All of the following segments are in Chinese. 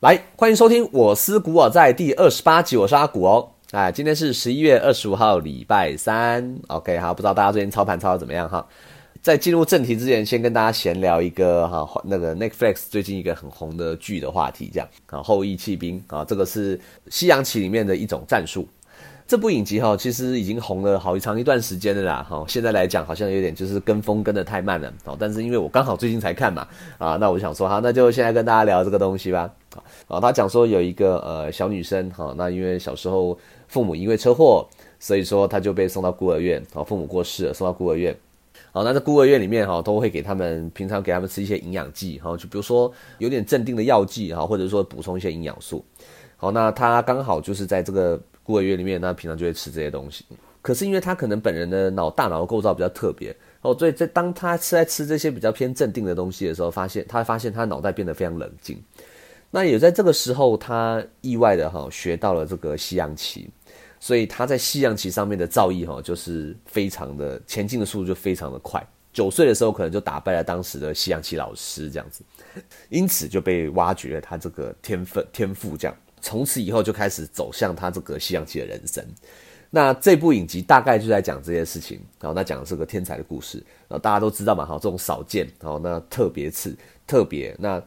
来，欢迎收听《我思古我在》第二十八集，我是阿古哦。哎，今天是十一月二十五号，礼拜三。OK，好，不知道大家最近操盘操的怎么样哈？在进入正题之前，先跟大家闲聊一个哈，那个 Netflix 最近一个很红的剧的话题，这样啊，《后羿弃兵》啊，这个是西洋棋里面的一种战术。这部影集哈，其实已经红了好长一段时间了啦。哈，现在来讲好像有点就是跟风跟的太慢了。哦，但是因为我刚好最近才看嘛，啊，那我想说，哈，那就现在跟大家聊这个东西吧。啊，他讲说有一个呃小女生，哈，那因为小时候父母因为车祸，所以说她就被送到孤儿院。啊，父母过世了，送到孤儿院。好，那在孤儿院里面哈，都会给他们平常给他们吃一些营养剂，哈，就比如说有点镇定的药剂，哈，或者说补充一些营养素。好，那他刚好就是在这个。孤儿院里面，那平常就会吃这些东西。可是因为他可能本人的脑大脑的构造比较特别哦，所以在当他吃在吃这些比较偏镇定的东西的时候，发现他发现他脑袋变得非常冷静。那也在这个时候，他意外的哈学到了这个西洋棋，所以他在西洋棋上面的造诣哈就是非常的前进的速度就非常的快。九岁的时候可能就打败了当时的西洋棋老师这样子，因此就被挖掘了他这个天分天赋这样。从此以后就开始走向他这个西洋棋的人生。那这部影集大概就在讲这些事情，然后那讲的是个天才的故事，然后大家都知道嘛，哈，这种少见，然后那特别次特别，那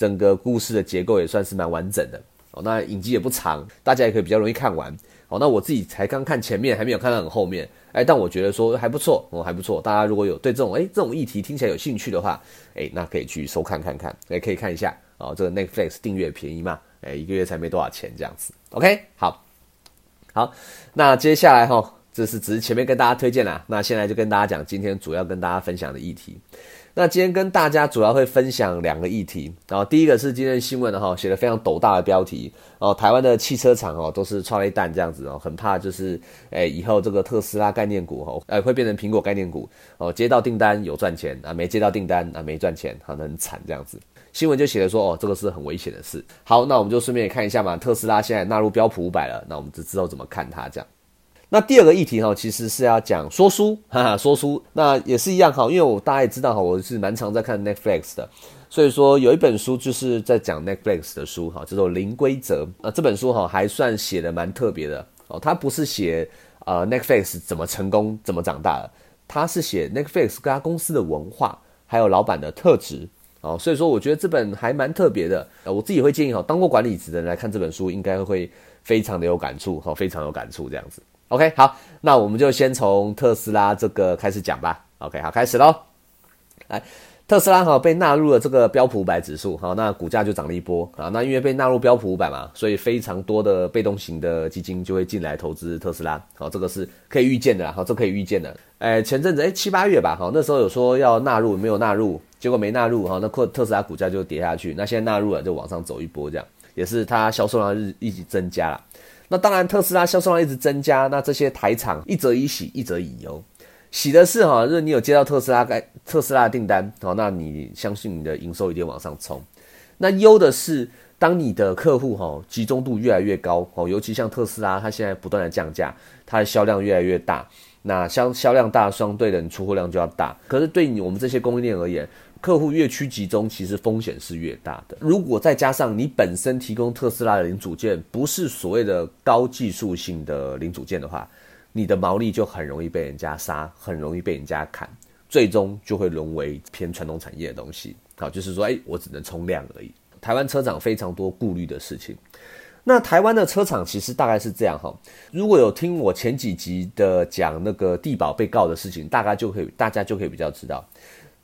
整个故事的结构也算是蛮完整的。哦，那影集也不长，大家也可以比较容易看完。哦，那我自己才刚看前面，还没有看到很后面，哎，但我觉得说还不错，哦，还不错。大家如果有对这种哎这种议题听起来有兴趣的话，哎，那可以去收看看看，也可以看一下。哦，这个 Netflix 订阅便宜嘛？哎，一个月才没多少钱，这样子。OK，好，好，那接下来哈，这是只是前面跟大家推荐啦。那现在就跟大家讲今天主要跟大家分享的议题。那今天跟大家主要会分享两个议题。然后第一个是今天新闻的哈，写的非常斗大的标题哦，台湾的汽车厂哦都是超雷弹这样子哦，很怕就是哎以后这个特斯拉概念股哈，哎会变成苹果概念股哦，接到订单有赚钱啊，没接到订单啊没赚钱，可能很惨这样子。新闻就写了说，哦，这个是很危险的事。好，那我们就顺便看一下嘛，特斯拉现在纳入标普五百了，那我们就知道怎么看它这样。那第二个议题哈，其实是要讲说书，哈哈，说书，那也是一样哈，因为我大家也知道哈，我是蛮常在看 Netflix 的，所以说有一本书就是在讲 Netflix 的书哈，叫做《零规则》。那这本书哈还算写的蛮特别的哦，它不是写呃 Netflix 怎么成功、怎么长大的，它是写 Netflix 各家公司的文化，还有老板的特质。哦，所以说我觉得这本还蛮特别的，呃，我自己会建议哈，当过管理职的人来看这本书，应该会非常的有感触，哈，非常有感触这样子。OK，好，那我们就先从特斯拉这个开始讲吧。OK，好，开始喽，来。特斯拉哈被纳入了这个标普五百指数，好，那股价就涨了一波啊。那因为被纳入标普五百嘛，所以非常多的被动型的基金就会进来投资特斯拉，好，这个是可以预见的，好，这可以预见的。哎，前阵子哎七八月吧，好，那时候有说要纳入，没有纳入，结果没纳入，哈，那特特斯拉股价就跌下去。那现在纳入了，就往上走一波，这样也是它销售量日一直增加了。那当然，特斯拉销售量一直增加，那这些台厂一则以喜，一则以忧。喜的是哈，就是你有接到特斯拉该特斯拉的订单，哦，那你相信你的营收一定往上冲。那忧的是，当你的客户哈集中度越来越高，哦，尤其像特斯拉，它现在不断的降价，它的销量越来越大。那销销量大，相对的你出货量就要大。可是对你我们这些供应链而言，客户越趋集中，其实风险是越大的。如果再加上你本身提供特斯拉的零组件不是所谓的高技术性的零组件的话，你的毛利就很容易被人家杀，很容易被人家砍，最终就会沦为偏传统产业的东西。好，就是说，哎，我只能冲量而已。台湾车厂非常多顾虑的事情。那台湾的车厂其实大概是这样哈。如果有听我前几集的讲那个地保被告的事情，大概就可以，大家就可以比较知道，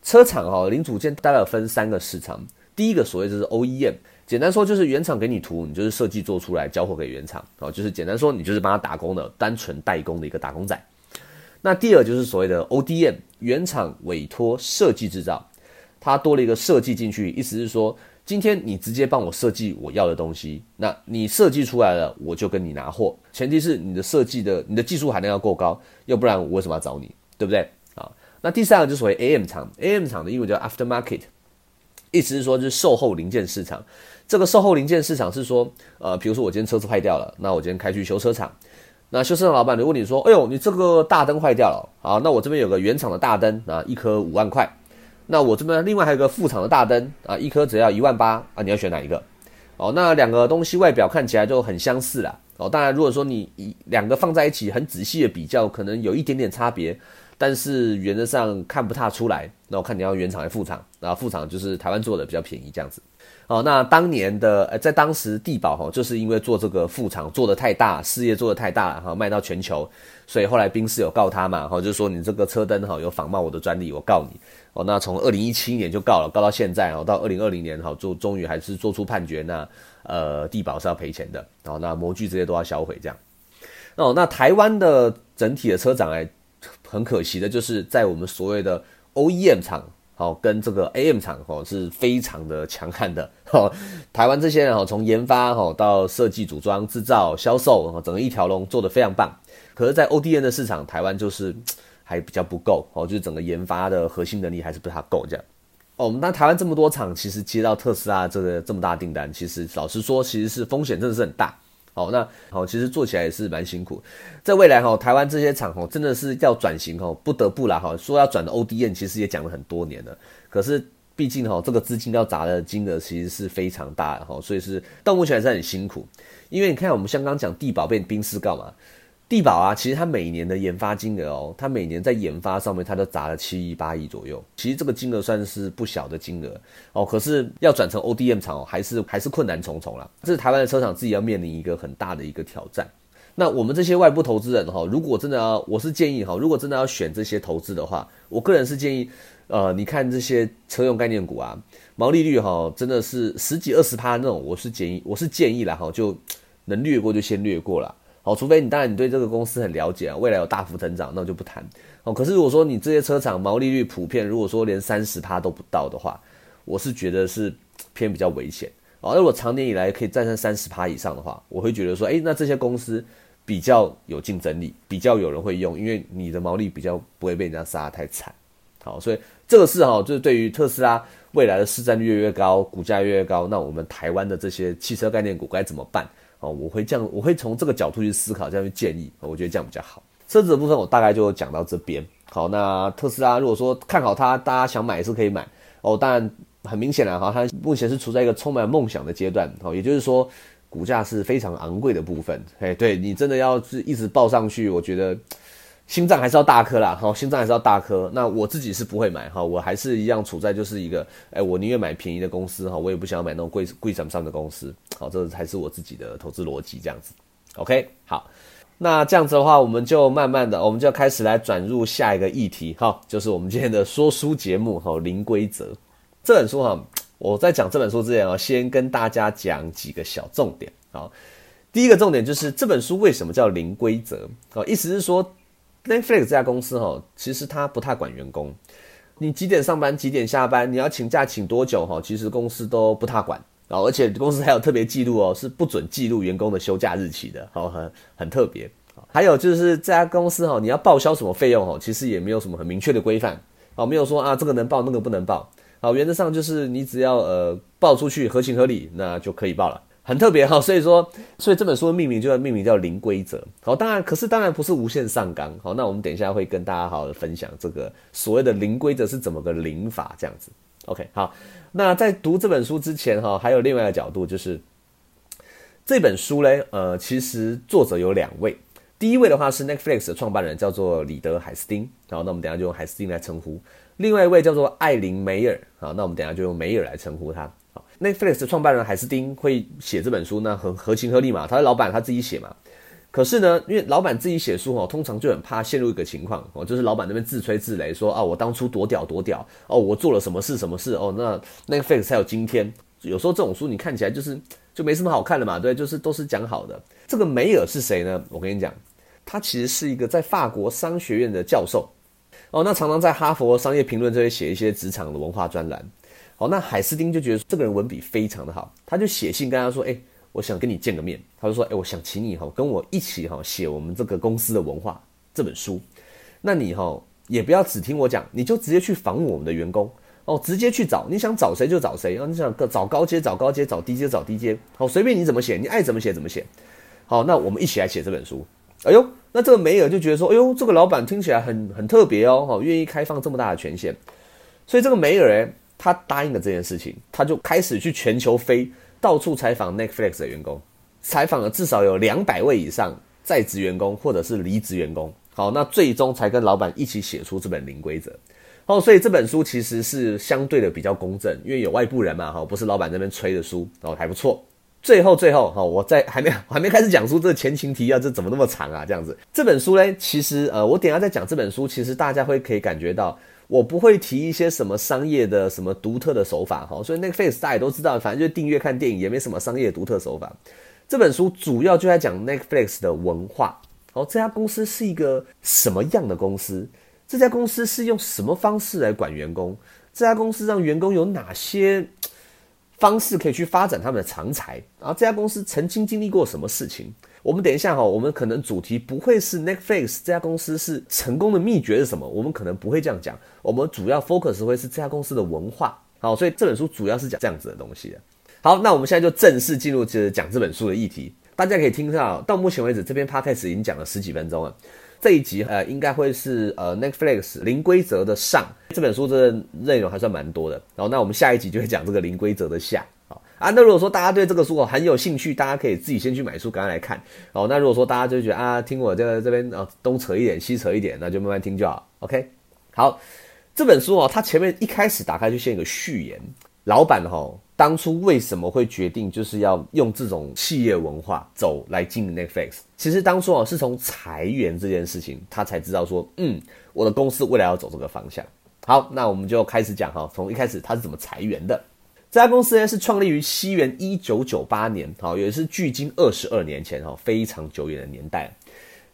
车厂哈零组件大概分三个市场。第一个所谓就是 OEM。简单说就是原厂给你图，你就是设计做出来交货给原厂，哦，就是简单说你就是帮他打工的单纯代工的一个打工仔。那第二就是所谓的 ODM，原厂委托设计制造，它多了一个设计进去，意思是说今天你直接帮我设计我要的东西，那你设计出来了我就跟你拿货，前提是你的设计的你的技术含量要够高，要不然我为什么要找你，对不对？那第三个就所谓 AM 厂，AM 厂的英文叫 Aftermarket，意思是说就是售后零件市场。这个售后零件市场是说，呃，比如说我今天车子坏掉了，那我今天开去修车厂，那修车厂老板就问你说，哎呦，你这个大灯坏掉了，好，那我这边有个原厂的大灯啊，一颗五万块，那我这边另外还有个副厂的大灯啊，一颗只要一万八啊，你要选哪一个？哦，那两个东西外表看起来就很相似啦。哦，当然如果说你一两个放在一起很仔细的比较，可能有一点点差别，但是原则上看不太出来。那我看你要原厂还是副厂，然后副厂就是台湾做的比较便宜这样子。哦，那当年的呃，在当时地保哈，就是因为做这个副厂做的太大，事业做的太大了哈，卖到全球，所以后来宾士有告他嘛，哈，就说你这个车灯哈有仿冒我的专利，我告你。哦，那从二零一七年就告了，告到现在哦，到二零二零年哈，就终于还是做出判决，那呃，地保是要赔钱的，然后那模具这些都要销毁这样。哦，那台湾的整体的车展哎，很可惜的就是在我们所谓的 OEM 厂。好，跟这个 AM 厂哦是非常的强悍的。哈，台湾这些人哦，从研发哈到设计、组装、制造、销售，哦整个一条龙做得非常棒。可是，在 ODN 的市场，台湾就是还比较不够哦，就是整个研发的核心能力还是不太够这样。哦，我们那台湾这么多厂，其实接到特斯拉这个这么大订单，其实老实说，其实是风险真的是很大。好，那好，其实做起来也是蛮辛苦。在未来哈，台湾这些厂哦，真的是要转型哦，不得不啦哈。说要转的 ODN，其实也讲了很多年了。可是毕竟哈，这个资金要砸的金额其实是非常大的哈，所以是到目前还是很辛苦。因为你看，我们香港讲地保变冰丝干嘛。地保啊，其实它每年的研发金额哦，它每年在研发上面，它都砸了七亿八亿左右。其实这个金额算是不小的金额哦。可是要转成 ODM 厂哦，还是还是困难重重啦。这是台湾的车厂自己要面临一个很大的一个挑战。那我们这些外部投资人哈，如果真的要，我是建议哈，如果真的要选这些投资的话，我个人是建议，呃，你看这些车用概念股啊，毛利率哈，真的是十几二十趴那种，我是建议，我是建议啦哈，就能略过就先略过了。好，除非你当然你对这个公司很了解啊，未来有大幅增长，那我就不谈。哦，可是如果说你这些车厂毛利率普遍，如果说连三十趴都不到的话，我是觉得是偏比较危险。哦，如果长年以来可以站上三十趴以上的话，我会觉得说，哎，那这些公司比较有竞争力，比较有人会用，因为你的毛利比较不会被人家杀得太惨。好，所以这个是哈，就是对于特斯拉未来的市占率越越高，股价越越高，那我们台湾的这些汽车概念股该怎么办？哦，我会这样，我会从这个角度去思考，这样去建议，我觉得这样比较好。车子的部分我大概就讲到这边。好，那特斯拉如果说看好它，大家想买是可以买哦。当然很明显了哈，它目前是处在一个充满梦想的阶段。哦，也就是说股价是非常昂贵的部分。哎，对你真的要是一直报上去，我觉得。心脏还是要大颗啦，好，心脏还是要大颗。那我自己是不会买哈，我还是一样处在就是一个，哎，我宁愿买便宜的公司哈，我也不想买那种贵贵上上的公司。好，这才是我自己的投资逻辑这样子。OK，好，那这样子的话，我们就慢慢的，我们就要开始来转入下一个议题哈，就是我们今天的说书节目哈，零规则这本书哈，我在讲这本书之前啊，先跟大家讲几个小重点啊。第一个重点就是这本书为什么叫零规则啊？意思是说。Netflix 这家公司哈，其实它不太管员工，你几点上班几点下班，你要请假请多久哈，其实公司都不太管啊，而且公司还有特别记录哦，是不准记录员工的休假日期的，好很很特别。还有就是这家公司哈，你要报销什么费用哈，其实也没有什么很明确的规范，哦，没有说啊这个能报那个不能报，好，原则上就是你只要呃报出去合情合理，那就可以报了。很特别哈，所以说，所以这本书的命名就要命名叫零规则。好，当然，可是当然不是无限上纲。好，那我们等一下会跟大家好好的分享这个所谓的零规则是怎么个零法这样子。OK，好，那在读这本书之前哈，还有另外一个角度就是这本书嘞，呃，其实作者有两位，第一位的话是 Netflix 的创办人叫做李德海斯汀，好，那我们等下就用海斯汀来称呼。另外一位叫做艾琳梅尔，好，那我们等下就用梅尔来称呼他。Netflix 的创办人海斯汀会写这本书，那很合情合理嘛，他是老板，他自己写嘛。可是呢，因为老板自己写书哦，通常就很怕陷入一个情况哦，就是老板那边自吹自擂说啊，我当初多屌多屌哦，我做了什么事什么事哦，那 Netflix 才有今天。有时候这种书你看起来就是就没什么好看的嘛，对，就是都是讲好的。这个梅尔是谁呢？我跟你讲，他其实是一个在法国商学院的教授哦，那常常在哈佛商业评论这边写一些职场的文化专栏。好，那海斯汀就觉得这个人文笔非常的好，他就写信跟他说：“哎，我想跟你见个面。”他就说：“哎，我想请你哈跟我一起哈写我们这个公司的文化这本书。那你哈也不要只听我讲，你就直接去访问我们的员工哦，直接去找你想找谁就找谁，然后你想找高阶找高阶，找低阶找低阶，好随便你怎么写，你爱怎么写怎么写。好，那我们一起来写这本书。哎呦，那这个梅尔就觉得说：哎呦，这个老板听起来很很特别哦，哈，愿意开放这么大的权限。所以这个梅尔哎。他答应了这件事情，他就开始去全球飞，到处采访 Netflix 的员工，采访了至少有两百位以上在职员工或者是离职员工。好，那最终才跟老板一起写出这本零规则。哦，所以这本书其实是相对的比较公正，因为有外部人嘛，哈，不是老板那边吹的书，哦，还不错。最后，最后，哈，我在 还没还没开始讲书这前情提要，这怎么那么长啊？这样子，这本书呢，其实呃，我等下再讲这本书，其实大家会可以感觉到，我不会提一些什么商业的什么独特的手法，哈，所以那个 face 大家也都知道，反正就订阅看电影，也没什么商业独特手法。这本书主要就在讲 Netflix 的文化。哦，这家公司是一个什么样的公司？这家公司是用什么方式来管员工？这家公司让员工有哪些方式可以去发展他们的长才？然后这家公司曾经经历过什么事情？我们等一下哈，我们可能主题不会是 Netflix 这家公司是成功的秘诀是什么？我们可能不会这样讲。我们主要 focus 会是这家公司的文化。好，所以这本书主要是讲这样子的东西的。好，那我们现在就正式进入就是讲这本书的议题。大家可以听到，到目前为止，这篇 podcast 已经讲了十几分钟了。这一集呃，应该会是呃 Netflix 零规则的上这本书，这内容还算蛮多的。然后，那我们下一集就会讲这个零规则的下。啊，那如果说大家对这个书很有兴趣，大家可以自己先去买书，赶快来看。哦，那如果说大家就觉得啊，听我这个这边啊东扯一点，西扯一点，那就慢慢听就好。OK，好，这本书哦，它前面一开始打开就先一个序言，老板哈。当初为什么会决定就是要用这种企业文化走来经营 Netflix？其实当初啊是从裁员这件事情，他才知道说，嗯，我的公司未来要走这个方向。好，那我们就开始讲哈，从一开始他是怎么裁员的。这家公司呢是创立于西元一九九八年，好，也是距今二十二年前哈，非常久远的年代。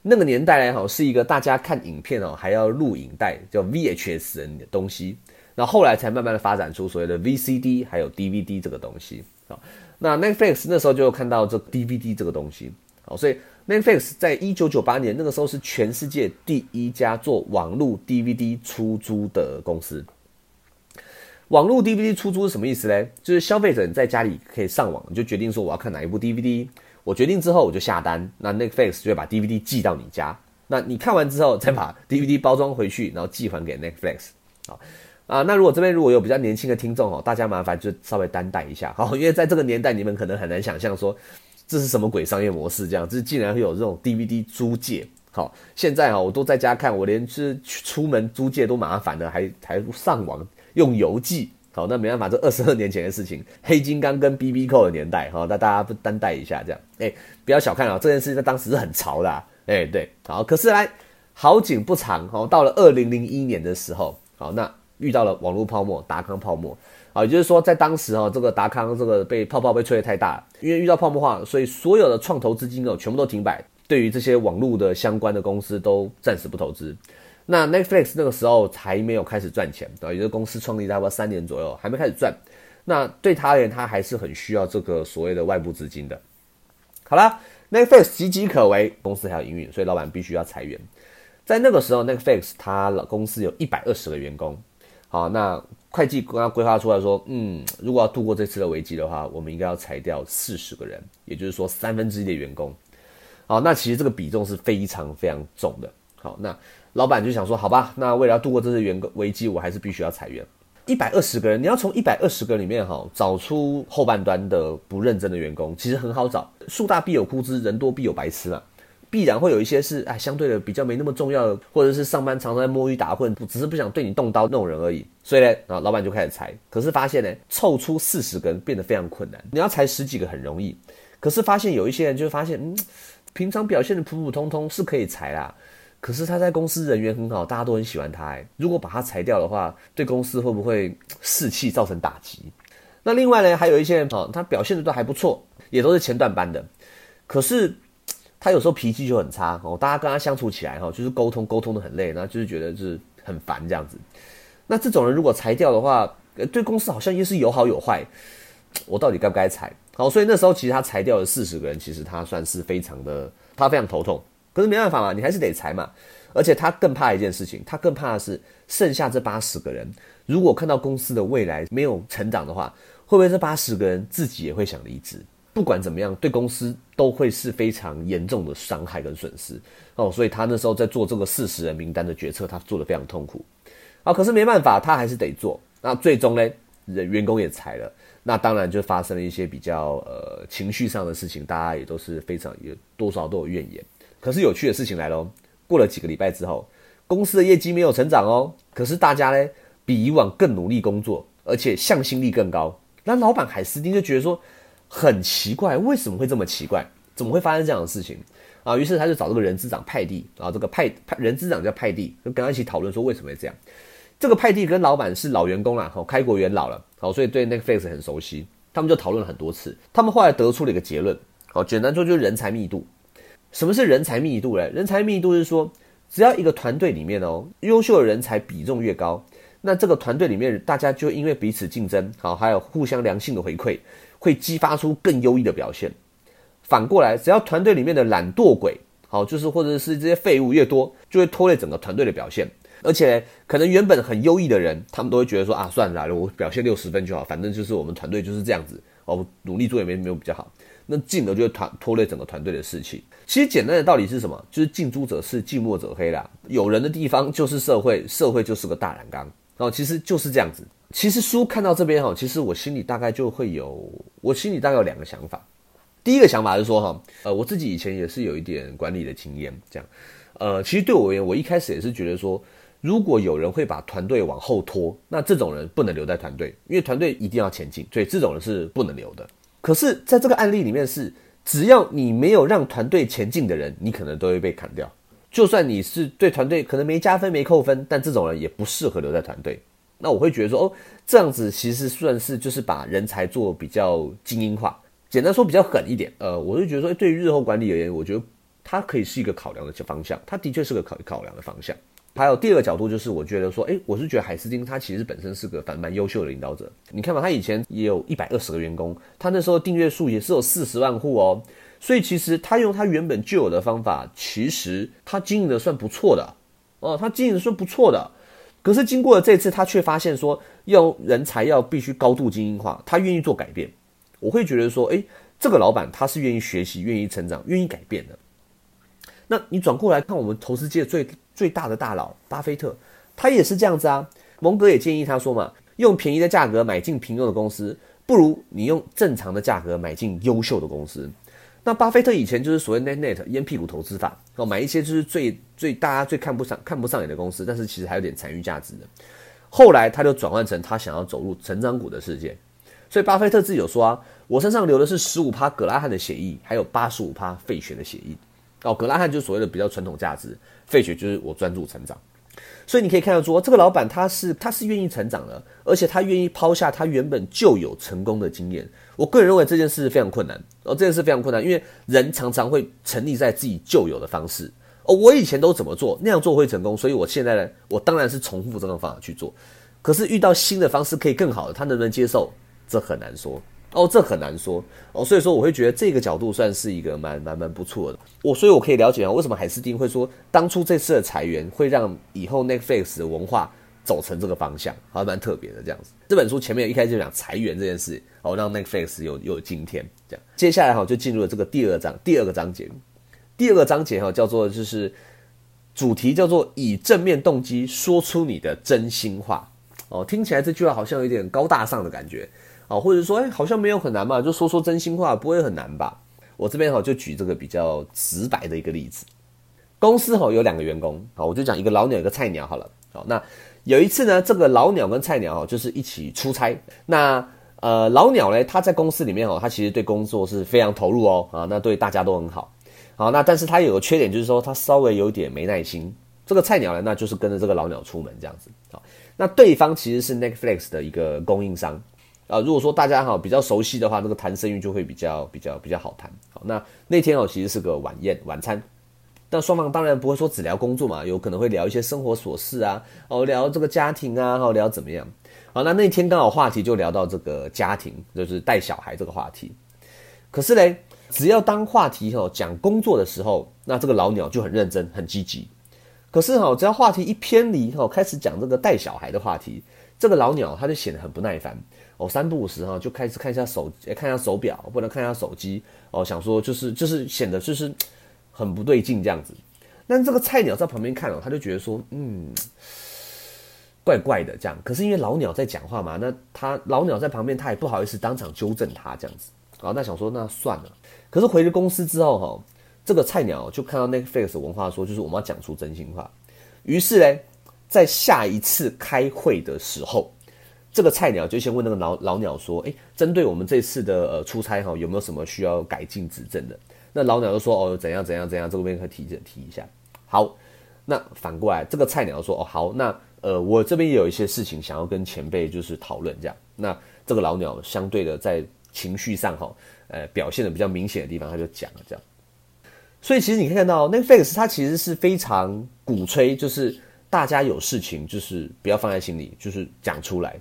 那个年代呢，哈是一个大家看影片哦还要录影带叫 VHS 的东西。那后来才慢慢的发展出所谓的 VCD 还有 DVD 这个东西啊。那 Netflix 那时候就看到这 DVD 这个东西，好，所以 Netflix 在一九九八年那个时候是全世界第一家做网络 DVD 出租的公司。网络 DVD 出租是什么意思呢？就是消费者你在家里可以上网，你就决定说我要看哪一部 DVD，我决定之后我就下单，那 Netflix 就会把 DVD 寄到你家，那你看完之后再把 DVD 包装回去，然后寄还给 Netflix，好。啊，那如果这边如果有比较年轻的听众哦，大家麻烦就稍微担待一下，好，因为在这个年代，你们可能很难想象说这是什么鬼商业模式，这样，这竟然会有这种 DVD 租借。好，现在啊，我都在家看，我连是出门租借都麻烦的，还还上网用邮寄。好，那没办法，这二十二年前的事情，黑金刚跟 BB 扣的年代，好，那大家不担待一下，这样，哎，不要小看啊，这件事情在当时是很潮的，哎，对，好，可是来好景不长，好，到了二零零一年的时候，好，那。遇到了网络泡沫、达康泡沫啊，也就是说，在当时哈，这个达康这个被泡泡被吹得太大，因为遇到泡沫化，所以所有的创投资金哦，全部都停摆，对于这些网络的相关的公司都暂时不投资。那 Netflix 那个时候还没有开始赚钱，对吧？也就是公司创立差不多三年左右，还没开始赚。那对他而言，他还是很需要这个所谓的外部资金的。好了，Netflix 岌岌可危，公司还要营运，所以老板必须要裁员。在那个时候，Netflix 他老公司有一百二十个员工。好，那会计刚刚规划出来说，嗯，如果要度过这次的危机的话，我们应该要裁掉四十个人，也就是说三分之一的员工。好，那其实这个比重是非常非常重的。好，那老板就想说，好吧，那为了要度过这次员工危机，我还是必须要裁员一百二十个人。你要从一百二十个里面哈找出后半端的不认真的员工，其实很好找，树大必有枯枝，人多必有白痴嘛。必然会有一些是哎，相对的比较没那么重要的，或者是上班常常在摸鱼打混，只是不想对你动刀那种人而已。所以呢，啊，老板就开始裁。可是发现呢，凑出四十个人变得非常困难。你要裁十几个很容易，可是发现有一些人就发现，嗯，平常表现的普普通通是可以裁啦。可是他在公司人缘很好，大家都很喜欢他。哎，如果把他裁掉的话，对公司会不会士气造成打击？那另外呢，还有一些人哦，他表现的都还不错，也都是前段班的，可是。他有时候脾气就很差哦，大家跟他相处起来哈，就是沟通沟通的很累，然后就是觉得就是很烦这样子。那这种人如果裁掉的话，对公司好像又是有好有坏，我到底该不该裁？好，所以那时候其实他裁掉了四十个人，其实他算是非常的，他非常头痛。可是没办法嘛，你还是得裁嘛。而且他更怕一件事情，他更怕的是剩下这八十个人，如果看到公司的未来没有成长的话，会不会这八十个人自己也会想离职？不管怎么样，对公司都会是非常严重的伤害跟损失哦，所以他那时候在做这个四十人名单的决策，他做的非常痛苦啊。可是没办法，他还是得做。那最终呢，人员工也裁了，那当然就发生了一些比较呃情绪上的事情，大家也都是非常也多少都有怨言。可是有趣的事情来了，过了几个礼拜之后，公司的业绩没有成长哦，可是大家呢比以往更努力工作，而且向心力更高。那老板海斯汀就觉得说很奇怪，为什么会这么奇怪？怎么会发生这样的事情啊？于是他就找这个人资长派蒂啊，这个派派人资长叫派蒂，就跟他一起讨论说为什么会这样。这个派蒂跟老板是老员工啦，好开国元老了，好，所以对 Netflix 很熟悉。他们就讨论了很多次，他们后来得出了一个结论，好，简单说就是人才密度。什么是人才密度呢？人才密度是说，只要一个团队里面哦，优秀的人才比重越高，那这个团队里面大家就因为彼此竞争，好，还有互相良性的回馈，会激发出更优异的表现。反过来，只要团队里面的懒惰鬼，好，就是或者是这些废物越多，就会拖累整个团队的表现。而且可能原本很优异的人，他们都会觉得说啊，算了，我表现六十分就好，反正就是我们团队就是这样子哦，努力做也没没有比较好，那进而就会团拖累整个团队的士气。其实简单的道理是什么？就是近朱者赤，近墨者黑啦。有人的地方就是社会，社会就是个大染缸哦，其实就是这样子。其实书看到这边哈，其实我心里大概就会有，我心里大概有两个想法。第一个想法是说哈，呃，我自己以前也是有一点管理的经验，这样，呃，其实对我而言，我一开始也是觉得说。如果有人会把团队往后拖，那这种人不能留在团队，因为团队一定要前进，所以这种人是不能留的。可是，在这个案例里面是，只要你没有让团队前进的人，你可能都会被砍掉。就算你是对团队可能没加分、没扣分，但这种人也不适合留在团队。那我会觉得说，哦，这样子其实算是就是把人才做比较精英化，简单说比较狠一点。呃，我就觉得说，对于日后管理而言，我觉得它可以是一个考量的方向，它的确是个考考量的方向。还有第二个角度就是，我觉得说，哎，我是觉得海斯汀他其实本身是个反蛮优秀的领导者。你看嘛，他以前也有一百二十个员工，他那时候订阅数也是有四十万户哦。所以其实他用他原本就有的方法，其实他经营的算不错的哦，他经营的算不错的。可是经过了这次，他却发现说，要人才要必须高度精英化，他愿意做改变。我会觉得说，哎，这个老板他是愿意学习、愿意成长、愿意改变的。那你转过来看，我们投资界最最大的大佬巴菲特，他也是这样子啊。蒙格也建议他说嘛，用便宜的价格买进平庸的公司，不如你用正常的价格买进优秀的公司。那巴菲特以前就是所谓 net net 烟屁股投资法，哦，买一些就是最最大家最看不上看不上眼的公司，但是其实还有点残余价值的。后来他就转换成他想要走入成长股的世界。所以巴菲特自己有说啊，我身上留的是十五趴葛拉汉的血液，还有八十五趴费雪的血液。哦，格拉汉就是所谓的比较传统价值，费雪就是我专注成长，所以你可以看到说，这个老板他是他是愿意成长的，而且他愿意抛下他原本就有成功的经验。我个人认为这件事非常困难，哦，这件事非常困难，因为人常常会沉溺在自己旧有的方式。哦，我以前都怎么做，那样做会成功，所以我现在呢，我当然是重复这种方法去做。可是遇到新的方式可以更好的，他能不能接受，这很难说。哦，这很难说哦，所以说我会觉得这个角度算是一个蛮蛮蛮不错的。我所以我可以了解啊，为什么海斯汀会说当初这次的裁员会让以后 Netflix 的文化走成这个方向，还蛮特别的这样子。这本书前面一开始就讲裁员这件事，哦，让 Netflix 有有今天这样。接下来哈就进入了这个第二章第二个章节，第二个章节哈叫做就是主题叫做以正面动机说出你的真心话。哦，听起来这句话好像有点高大上的感觉。哦，或者说，哎，好像没有很难嘛，就说说真心话，不会很难吧？我这边哈就举这个比较直白的一个例子，公司哈有两个员工，好，我就讲一个老鸟一个菜鸟好了。好，那有一次呢，这个老鸟跟菜鸟哈就是一起出差，那呃老鸟呢他在公司里面哦，他其实对工作是非常投入哦，啊，那对大家都很好，好，那但是他有个缺点就是说他稍微有点没耐心。这个菜鸟呢，那就是跟着这个老鸟出门这样子，好，那对方其实是 Netflix 的一个供应商。啊，如果说大家哈比较熟悉的话，那个谈生意就会比较比较比较好谈。好，那那天哦其实是个晚宴晚餐，但双方当然不会说只聊工作嘛，有可能会聊一些生活琐事啊，哦聊这个家庭啊，哦聊怎么样。好，那那天刚好话题就聊到这个家庭，就是带小孩这个话题。可是嘞，只要当话题哈讲工作的时候，那这个老鸟就很认真很积极。可是哈，只要话题一偏离哈，开始讲这个带小孩的话题，这个老鸟他就显得很不耐烦。哦，三不五时哈就开始看一下手，看一下手表，不能看一下手机哦。想说就是就是显得就是很不对劲这样子。但这个菜鸟在旁边看哦，他就觉得说，嗯，怪怪的这样。可是因为老鸟在讲话嘛，那他老鸟在旁边，他也不好意思当场纠正他这样子。好，那想说那算了。可是回了公司之后哈，这个菜鸟就看到 Netflix 文化说，就是我们要讲出真心话。于是呢，在下一次开会的时候，这个菜鸟就先问那个老老鸟说：“哎，针对我们这次的呃出差哈，有没有什么需要改进指正的？”那老鸟就说：“哦，怎样怎样怎样，这边可以提提一下。”好，那反过来这个菜鸟说：“哦，好，那呃，我这边也有一些事情想要跟前辈就是讨论这样。”那这个老鸟相对的在情绪上哈，呃，表现的比较明显的地方，他就讲了这样。所以其实你可以看到，Netflix 它其实是非常鼓吹，就是大家有事情就是不要放在心里，就是讲出来。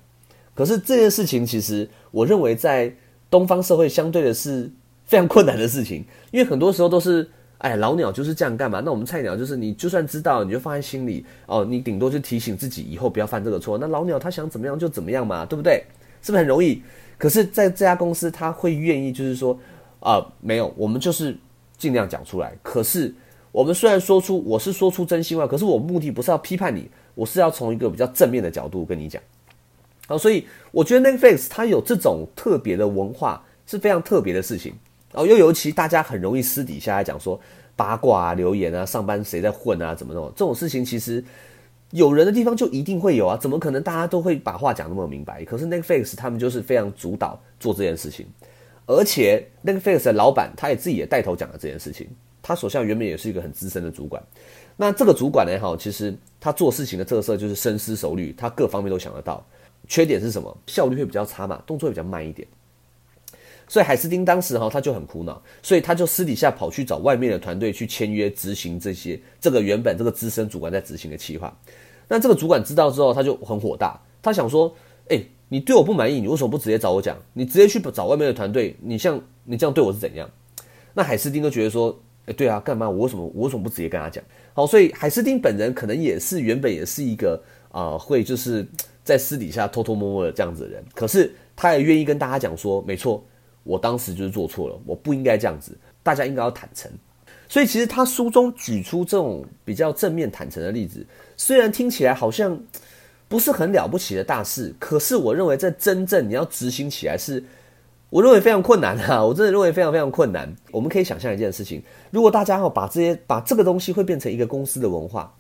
可是这件事情其实我认为在东方社会相对的是非常困难的事情，因为很多时候都是，哎，老鸟就是这样干嘛？那我们菜鸟就是你就算知道，你就放在心里哦，你顶多就提醒自己以后不要犯这个错。那老鸟他想怎么样就怎么样嘛，对不对？是不是很容易？可是在这家公司他会愿意就是说，啊，没有，我们就是。尽量讲出来。可是我们虽然说出我是说出真心话，可是我目的不是要批判你，我是要从一个比较正面的角度跟你讲。好，所以我觉得 Netflix 它有这种特别的文化是非常特别的事情。哦，又尤其大家很容易私底下来讲说八卦啊、留言啊、上班谁在混啊、怎么弄这种事情，其实有人的地方就一定会有啊。怎么可能大家都会把话讲那么明白？可是 Netflix 他们就是非常主导做这件事情。而且那个 Face 的老板，他也自己也带头讲了这件事情。他手下原本也是一个很资深的主管。那这个主管呢，哈，其实他做事情的特色就是深思熟虑，他各方面都想得到。缺点是什么？效率会比较差嘛，动作会比较慢一点。所以海斯汀当时哈，他就很苦恼，所以他就私底下跑去找外面的团队去签约执行这些这个原本这个资深主管在执行的计划。那这个主管知道之后，他就很火大，他想说，哎。你对我不满意，你为什么不直接找我讲？你直接去找外面的团队，你像你这样对我是怎样？那海斯汀都觉得说，对啊，干嘛？我为什么我为什么不直接跟他讲？好，所以海斯汀本人可能也是原本也是一个啊，会就是在私底下偷偷摸摸的这样子的人，可是他也愿意跟大家讲说，没错，我当时就是做错了，我不应该这样子，大家应该要坦诚。所以其实他书中举出这种比较正面坦诚的例子，虽然听起来好像。不是很了不起的大事，可是我认为这真正你要执行起来是，我认为非常困难啊！我真的认为非常非常困难。我们可以想象一件事情，如果大家哈把这些把这个东西会变成一个公司的文化，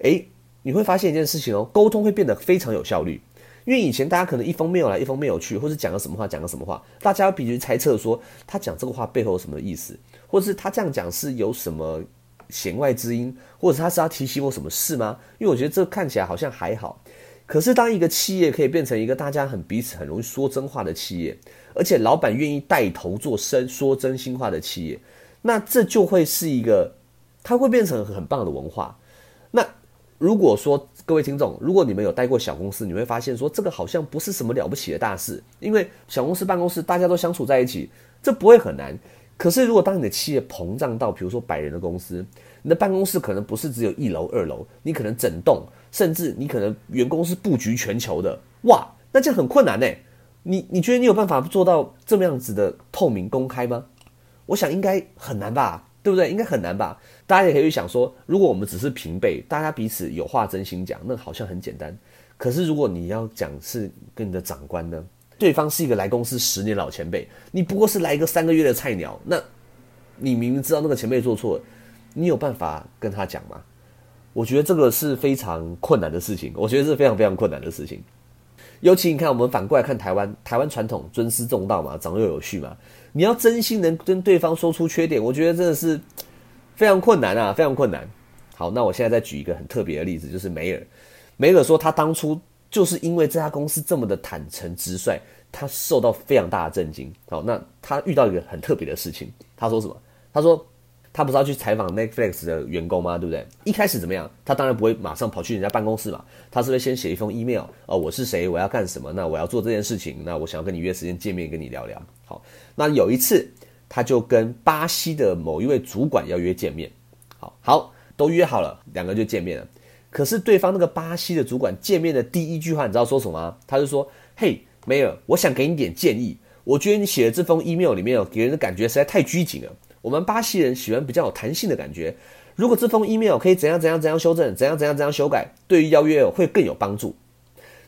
诶，你会发现一件事情哦，沟通会变得非常有效率。因为以前大家可能一方没有来，一方没有去，或者讲个什么话，讲个什么话，大家必须猜测说他讲这个话背后有什么意思，或者是他这样讲是有什么弦外之音，或者他是要提醒我什么事吗？因为我觉得这看起来好像还好。可是，当一个企业可以变成一个大家很彼此很容易说真话的企业，而且老板愿意带头做真说真心话的企业，那这就会是一个，它会变成很棒的文化。那如果说各位听众，如果你们有待过小公司，你会发现说这个好像不是什么了不起的大事，因为小公司办公室大家都相处在一起，这不会很难。可是，如果当你的企业膨胀到，比如说百人的公司，你的办公室可能不是只有一楼、二楼，你可能整栋。甚至你可能员工是布局全球的，哇，那这很困难呢。你你觉得你有办法做到这么样子的透明公开吗？我想应该很难吧，对不对？应该很难吧。大家也可以想说，如果我们只是平辈，大家彼此有话真心讲，那好像很简单。可是如果你要讲是跟你的长官呢，对方是一个来公司十年老前辈，你不过是来一个三个月的菜鸟，那你明明知道那个前辈做错，你有办法跟他讲吗？我觉得这个是非常困难的事情，我觉得是非常非常困难的事情。尤其你看，我们反过来看台湾，台湾传统尊师重道嘛，长幼有序嘛。你要真心能跟对方说出缺点，我觉得真的是非常困难啊，非常困难。好，那我现在再举一个很特别的例子，就是梅尔。梅尔说他当初就是因为这家公司这么的坦诚直率，他受到非常大的震惊。好，那他遇到一个很特别的事情，他说什么？他说。他不是要去采访 Netflix 的员工吗？对不对？一开始怎么样？他当然不会马上跑去人家办公室嘛。他是不是先写一封 email？哦，我是谁？我要干什么？那我要做这件事情。那我想要跟你约时间见面，跟你聊聊。好，那有一次，他就跟巴西的某一位主管要约见面。好好，都约好了，两个就见面了。可是对方那个巴西的主管见面的第一句话，你知道说什么吗？他就说：“嘿，梅尔，我想给你点建议。我觉得你写的这封 email 里面哦，给人的感觉实在太拘谨了。”我们巴西人喜欢比较有弹性的感觉。如果这封 email 可以怎样怎样怎样修正，怎样怎样怎样修改，对于邀约会更有帮助。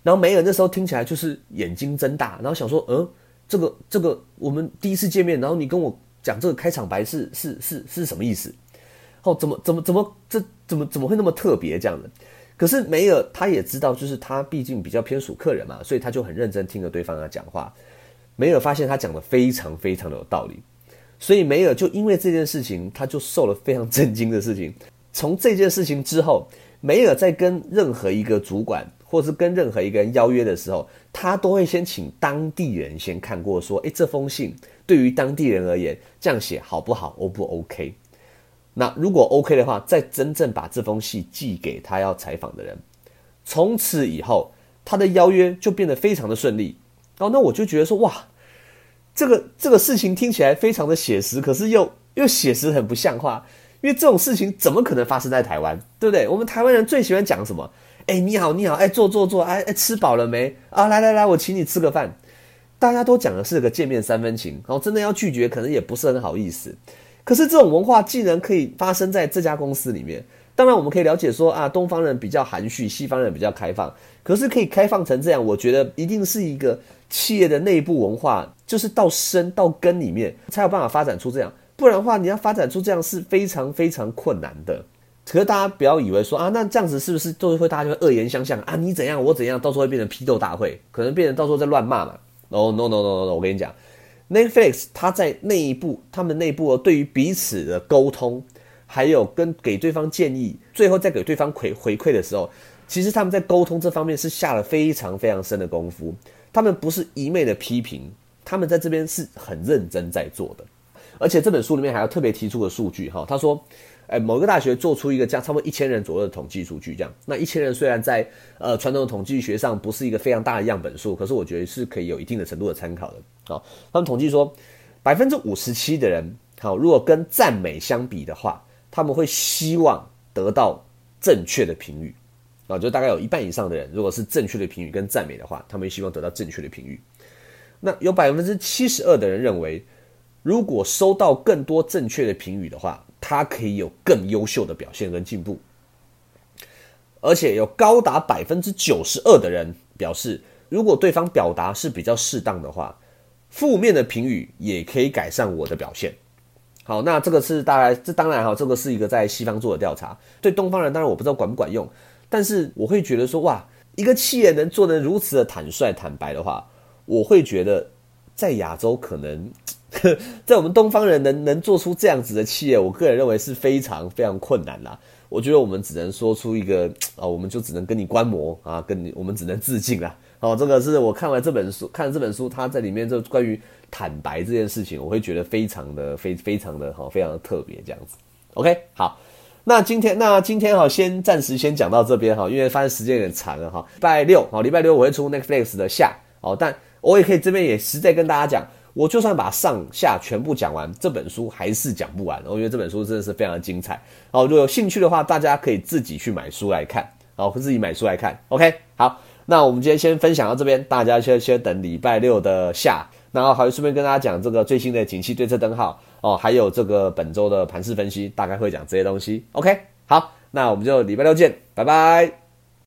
然后梅尔那时候听起来就是眼睛睁大，然后想说，嗯，这个这个我们第一次见面，然后你跟我讲这个开场白是是是是什么意思？哦，怎么怎么怎么这怎么怎么会那么特别这样的？可是梅尔他也知道，就是他毕竟比较偏属客人嘛，所以他就很认真听着对方的讲话。梅尔发现他讲的非常非常的有道理，所以梅尔就因为这件事情，他就受了非常震惊的事情。从这件事情之后，梅尔在跟任何一个主管，或是跟任何一个人邀约的时候，他都会先请当地人先看过，说：“诶，这封信对于当地人而言，这样写好不好？O 不 OK？” 那如果 OK 的话，再真正把这封信寄给他要采访的人，从此以后，他的邀约就变得非常的顺利。哦，那我就觉得说，哇，这个这个事情听起来非常的写实，可是又又写实很不像话，因为这种事情怎么可能发生在台湾，对不对？我们台湾人最喜欢讲什么？哎，你好，你好，哎，坐坐坐，哎哎，吃饱了没？啊，来来来，我请你吃个饭。大家都讲的是个见面三分情，然后真的要拒绝，可能也不是很好意思。可是这种文化既然可以发生在这家公司里面，当然我们可以了解说啊，东方人比较含蓄，西方人比较开放。可是可以开放成这样，我觉得一定是一个企业的内部文化，就是到深到根里面才有办法发展出这样。不然的话，你要发展出这样是非常非常困难的。可是大家不要以为说啊，那这样子是不是都会大家就会恶言相向啊？你怎样我怎样，到时候会变成批斗大会，可能变成到时候在乱骂嘛。哦，no no no no，我跟你讲。Netflix，它在内部，他们内部对于彼此的沟通，还有跟给对方建议，最后再给对方回回馈的时候，其实他们在沟通这方面是下了非常非常深的功夫。他们不是一昧的批评，他们在这边是很认真在做的。而且这本书里面还要特别提出个数据哈，他说。哎，某个大学做出一个这样差不多一千人左右的统计数据，这样，那一千人虽然在呃传统的统计学上不是一个非常大的样本数，可是我觉得是可以有一定的程度的参考的。好，他们统计说，百分之五十七的人，好，如果跟赞美相比的话，他们会希望得到正确的评语，啊，就大概有一半以上的人，如果是正确的评语跟赞美的话，他们希望得到正确的评语。那有百分之七十二的人认为，如果收到更多正确的评语的话，他可以有更优秀的表现跟进步，而且有高达百分之九十二的人表示，如果对方表达是比较适当的话，负面的评语也可以改善我的表现。好，那这个是大概，这当然哈，这个是一个在西方做的调查，对东方人当然我不知道管不管用，但是我会觉得说，哇，一个企业能做得如此的坦率坦白的话，我会觉得在亚洲可能。在我们东方人能能做出这样子的企业，我个人认为是非常非常困难啦。我觉得我们只能说出一个啊，我们就只能跟你观摩啊，跟你我们只能致敬啦。哦，这个是我看完这本书，看了这本书，它在里面就关于坦白这件事情，我会觉得非常的非非常的好，非常的特别这样子。OK，好，那今天那今天哈，先暂时先讲到这边哈，因为发现时间有点长了哈。礼拜六好，礼拜六我会出 Netflix 的下哦，但我也可以这边也实在跟大家讲。我就算把上下全部讲完，这本书还是讲不完。我觉得这本书真的是非常的精彩。好，如果有兴趣的话，大家可以自己去买书来看，好，自己买书来看。OK，好，那我们今天先分享到这边，大家先先等礼拜六的下，然后还顺便跟大家讲这个最新的景气对策灯号哦，还有这个本周的盘势分析，大概会讲这些东西。OK，好，那我们就礼拜六见，拜拜。